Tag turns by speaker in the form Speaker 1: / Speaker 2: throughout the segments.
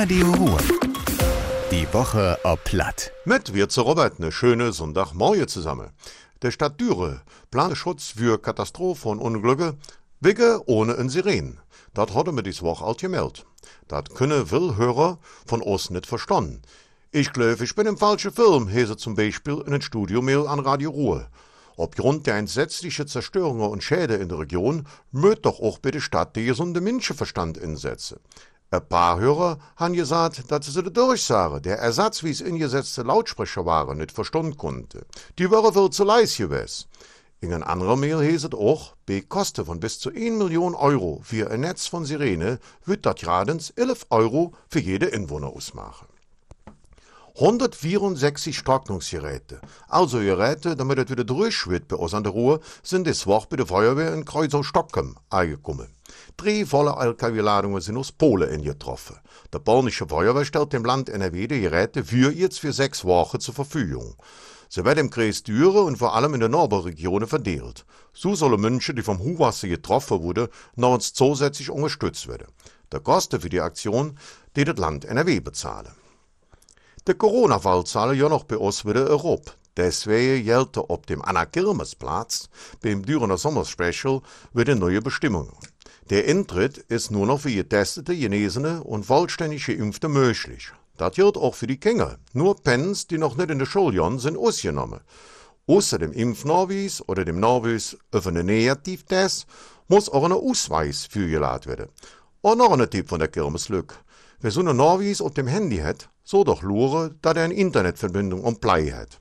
Speaker 1: Radio Ruhr. Die Woche ob Platt.
Speaker 2: Mit wir zu Robert ne schöne Sonntagmorgen zusammen. Der Stadt Düre plant Schutz für Katastrophen und Unglücke, Wege ohne ein Siren. Dat hat mir dies Woche alt gemeldet. Dat können Willhörer von uns nicht verstanden. Ich glaube, ich bin im falschen Film, hese zum Beispiel in ein Studiomail an Radio Ruhr. Aufgrund der entsetzlichen Zerstörungen und Schäden in der Region möcht doch auch bei der Stadt der gesunde Menschenverstand insetzen. Ein paar Hörer haben gesagt, dass sie die Durchsage, der Ersatz, wie es ingesetzte Lautsprecher waren, nicht verstanden konnte. Die wäre viel zu leis gewesen. In ein anderer Mail heset auch, bei Kosten von bis zu 1 Million Euro für ein Netz von Sirene wird das jadens 11 Euro für jede Inwohner ausmachen. 164 Trocknungsgeräte, also Geräte, damit es wieder durchschwirrt bei uns an der Ruhe, sind das Woche bei der Feuerwehr in Kreuzau Stockholm angekommen. Drei volle LKW-Ladungen sind aus Polen eingetroffen. Der polnische Feuerwehr stellt dem Land NRW die Geräte für jetzt für sechs Wochen zur Verfügung. Sie werden im Kreis Düre und vor allem in den Nachbarregionen verteilt. So sollen Menschen, die vom Hochwasser getroffen wurden, noch uns zusätzlich unterstützt werden. Der Kosten für die Aktion, die das Land NRW bezahlen. De coronafallzahlen ja noch bei uns wieder erop. Deswegen gelten auf dem Anna Kirmesplatz beim Dürener Sommerspecial wieder neue Bestimmungen. Der Eintritt ist nur noch für getestete, Genesene und vollständig Geimpfte möglich. Das gilt auch für die Kinder. Nur Pens, die noch nicht in der Schule sind ausgenommen. Außer dem Impfnachweis oder dem Nachweis auf einen Negativtest muss auch ein Ausweis vorgeladen werden. Und noch ein Tipp von der Kirmeslück. Wer so einen Nachweis auf dem Handy hat, so doch lure, dass er eine Internetverbindung und Play hat.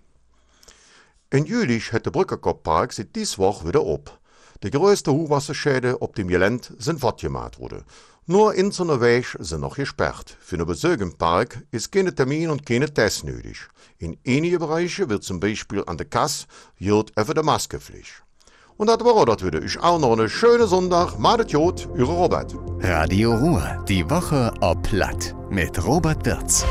Speaker 2: In Jülich hat der Brückerkopfpark seit dies Woche wieder ab. Die größte Hochwasserschäden auf dem Gelände sind fortgemacht worden. Nur einzelne Wege sind noch gesperrt. Für einen Besuch im Park ist keine Termin und keine Test nötig. In einigen Bereichen wird zum Beispiel an der Kasse gilt einfach der Maskepflicht. Und das war das wieder. Ich auch noch einen schönen Sonntag. Madet Jod, Ihre Robert.
Speaker 1: Radio Ruhr. Die Woche ob Platt. Mit Robert Wirz.